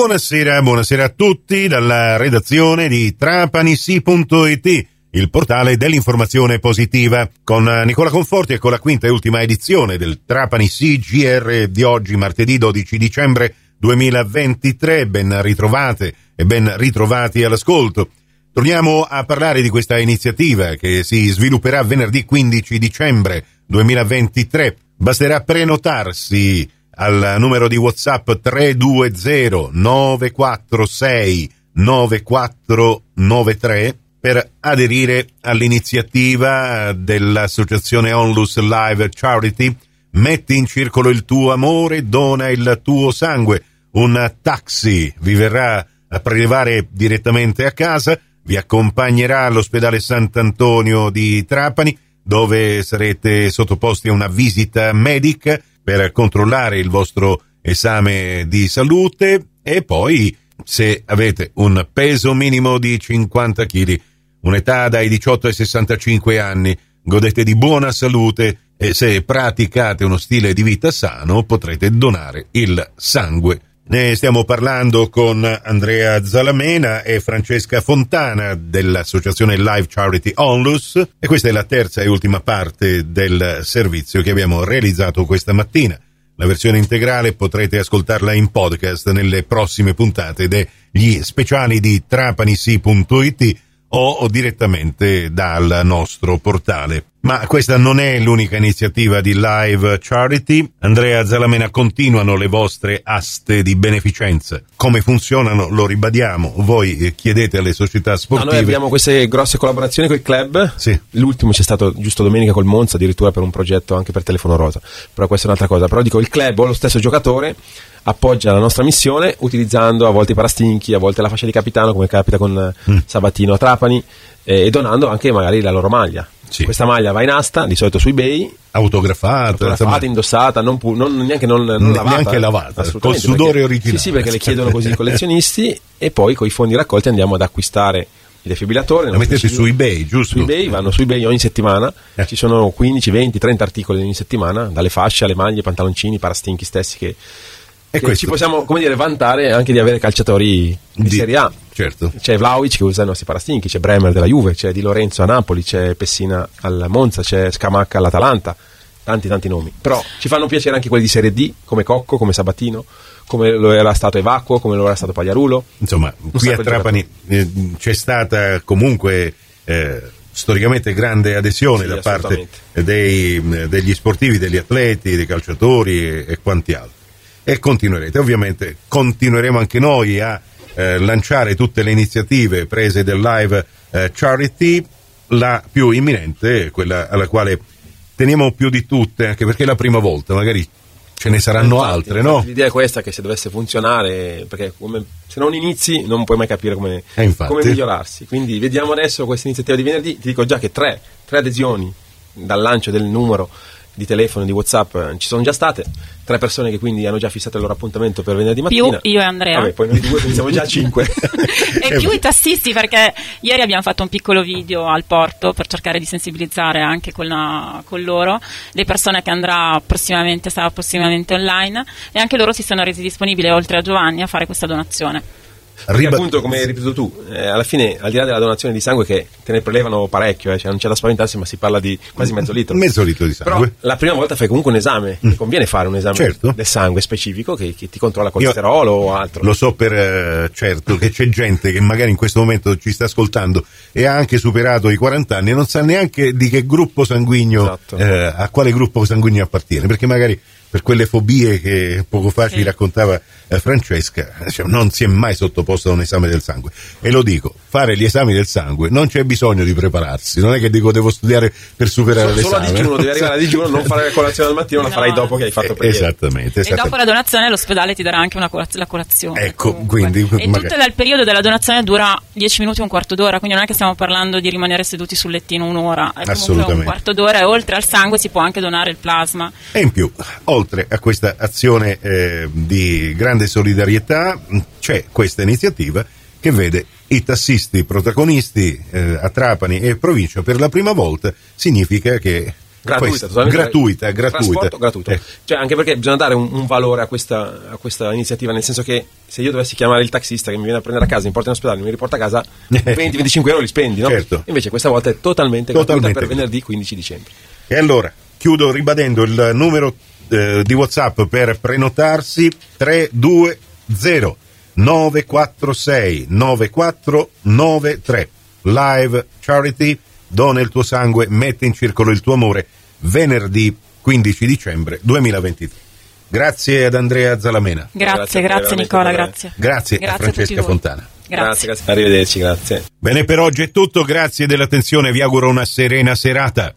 Buonasera, buonasera a tutti dalla redazione di trapanisi.it, il portale dell'informazione positiva, con Nicola Conforti e con la quinta e ultima edizione del Trapani CGR di oggi, martedì 12 dicembre 2023. Ben ritrovate e ben ritrovati all'ascolto. Torniamo a parlare di questa iniziativa che si svilupperà venerdì 15 dicembre 2023. Basterà prenotarsi al numero di WhatsApp 320 946 9493 per aderire all'iniziativa dell'associazione Onlus Live Charity Metti in circolo il tuo amore, dona il tuo sangue. Un taxi vi verrà a prelevare direttamente a casa, vi accompagnerà all'ospedale Sant'Antonio di Trapani, dove sarete sottoposti a una visita medica per controllare il vostro esame di salute e poi se avete un peso minimo di 50 kg, un'età dai 18 ai 65 anni, godete di buona salute e se praticate uno stile di vita sano potrete donare il sangue. Ne stiamo parlando con Andrea Zalamena e Francesca Fontana dell'associazione Live Charity Onlus e questa è la terza e ultima parte del servizio che abbiamo realizzato questa mattina. La versione integrale potrete ascoltarla in podcast nelle prossime puntate degli speciali di trapanisi.it o direttamente dal nostro portale. Ma questa non è l'unica iniziativa di Live Charity. Andrea Zalamena, continuano le vostre aste di beneficenza. Come funzionano? Lo ribadiamo. Voi chiedete alle società sportive. No, noi abbiamo queste grosse collaborazioni con i club. Sì. L'ultimo c'è stato giusto domenica col Monza, addirittura per un progetto anche per telefono rosa. Però questa è un'altra cosa. Però dico il club o lo stesso giocatore appoggia la nostra missione utilizzando a volte i parastinchi, a volte la fascia di capitano, come capita con mm. Sabatino a Trapani, eh, e donando anche magari la loro maglia. Sì. Questa maglia va in asta, di solito su eBay, autografata, autografata indossata, non, pu- non neanche non, non lavata. Neanche lavata, col sudore perché, originale. Sì, sì, perché le chiedono così i collezionisti e poi con i fondi raccolti andiamo ad acquistare i defibrillatori. La mettete su eBay, giusto? Su eBay, vanno su eBay ogni settimana, eh. ci sono 15, 20, 30 articoli ogni settimana, dalle fasce alle maglie, pantaloncini, parastinchi stessi che ci possiamo come dire, vantare anche di avere calciatori di, di Serie A. Certo. C'è Vlaovic che usa i nostri parastinchi, c'è Bremer della Juve, c'è Di Lorenzo a Napoli, c'è Pessina al Monza, c'è Scamacca all'Atalanta, tanti tanti nomi. Però ci fanno piacere anche quelli di Serie D, come Cocco, come Sabatino, come lo era stato Evacuo, come lo era stato Pagliarulo. Insomma, qui a Trapani eh, c'è stata comunque... Eh, storicamente grande adesione sì, da parte dei, degli sportivi, degli atleti, dei calciatori e, e quanti altri e continuerete. Ovviamente continueremo anche noi a eh, lanciare tutte le iniziative prese del live eh, charity, la più imminente, quella alla quale teniamo più di tutte, anche perché è la prima volta, magari ce ne saranno infatti, altre, infatti, no? L'idea è questa che se dovesse funzionare, perché come, se non inizi non puoi mai capire come, eh, come migliorarsi. Quindi vediamo adesso questa iniziativa di venerdì, ti dico già che tre, tre adesioni dal lancio del numero di telefono, di Whatsapp eh, ci sono già state, tre persone che quindi hanno già fissato il loro appuntamento per venerdì mattina. Più io e Andrea. Vabbè, poi noi due siamo già a cinque. e più i tassisti perché ieri abbiamo fatto un piccolo video al porto per cercare di sensibilizzare anche con, la, con loro le persone che andrà prossimamente, sarà prossimamente online e anche loro si sono resi disponibili oltre a Giovanni a fare questa donazione. Perché appunto, come hai ripetuto tu, eh, alla fine, al di là della donazione di sangue, che te ne prelevano parecchio, eh, cioè non c'è da spaventarsi, ma si parla di quasi mezzo litro. Mezzo litro di sangue. Però la prima volta fai comunque un esame, mm. conviene fare un esame certo. del sangue specifico che, che ti controlla colesterolo o altro. Lo so per eh, certo che c'è gente che magari in questo momento ci sta ascoltando e ha anche superato i 40 anni e non sa neanche di che gruppo sanguigno, esatto. Eh, a quale gruppo sanguigno appartiene, perché magari per quelle fobie che poco fa ci raccontava eh, Francesca, cioè, non si è mai sottoposto a un esame del sangue. E lo dico, fare gli esami del sangue non c'è bisogno di prepararsi, non è che dico devo studiare per superare so, l'esame. Solo a digiuno, devi arrivare a digiuno, non fare la colazione al mattino, no. la farai dopo che hai fatto eh, esattamente, esattamente, E dopo la donazione l'ospedale ti darà anche una colaz- la colazione. Ecco, comunque. quindi... E magari... tutto il periodo della donazione dura 10 minuti, un quarto d'ora, quindi non è che stiamo parlando di rimanere seduti sul lettino un'ora, è comunque un quarto d'ora e oltre al sangue si può anche donare il plasma. E in più, oltre a questa azione eh, di grande solidarietà c'è questa iniziativa che vede i tassisti protagonisti eh, a Trapani e provincia per la prima volta significa che Gratuita, gratuita, gratuita. Gratuito. Eh. Cioè, anche perché bisogna dare un, un valore a questa, a questa iniziativa, nel senso che se io dovessi chiamare il taxista che mi viene a prendere a casa, mi porta in ospedale, mi riporta a casa, 20-25 euro li spendi, no? Certo. Invece questa volta è totalmente, Totalmente gratuita per venerdì 15 dicembre. E allora, chiudo ribadendo il numero eh, di WhatsApp per prenotarsi 320 946 9493. Live Charity, dona il tuo sangue, metti in circolo il tuo amore, venerdì 15 dicembre 2023. Grazie ad Andrea Zalamena. Grazie, Grazie, grazie, Nicola, per- grazie. Grazie, a Francesca voi. Fontana. Grazie. grazie. Arrivederci, grazie. Bene, per oggi è tutto, grazie dell'attenzione, vi auguro una serena serata.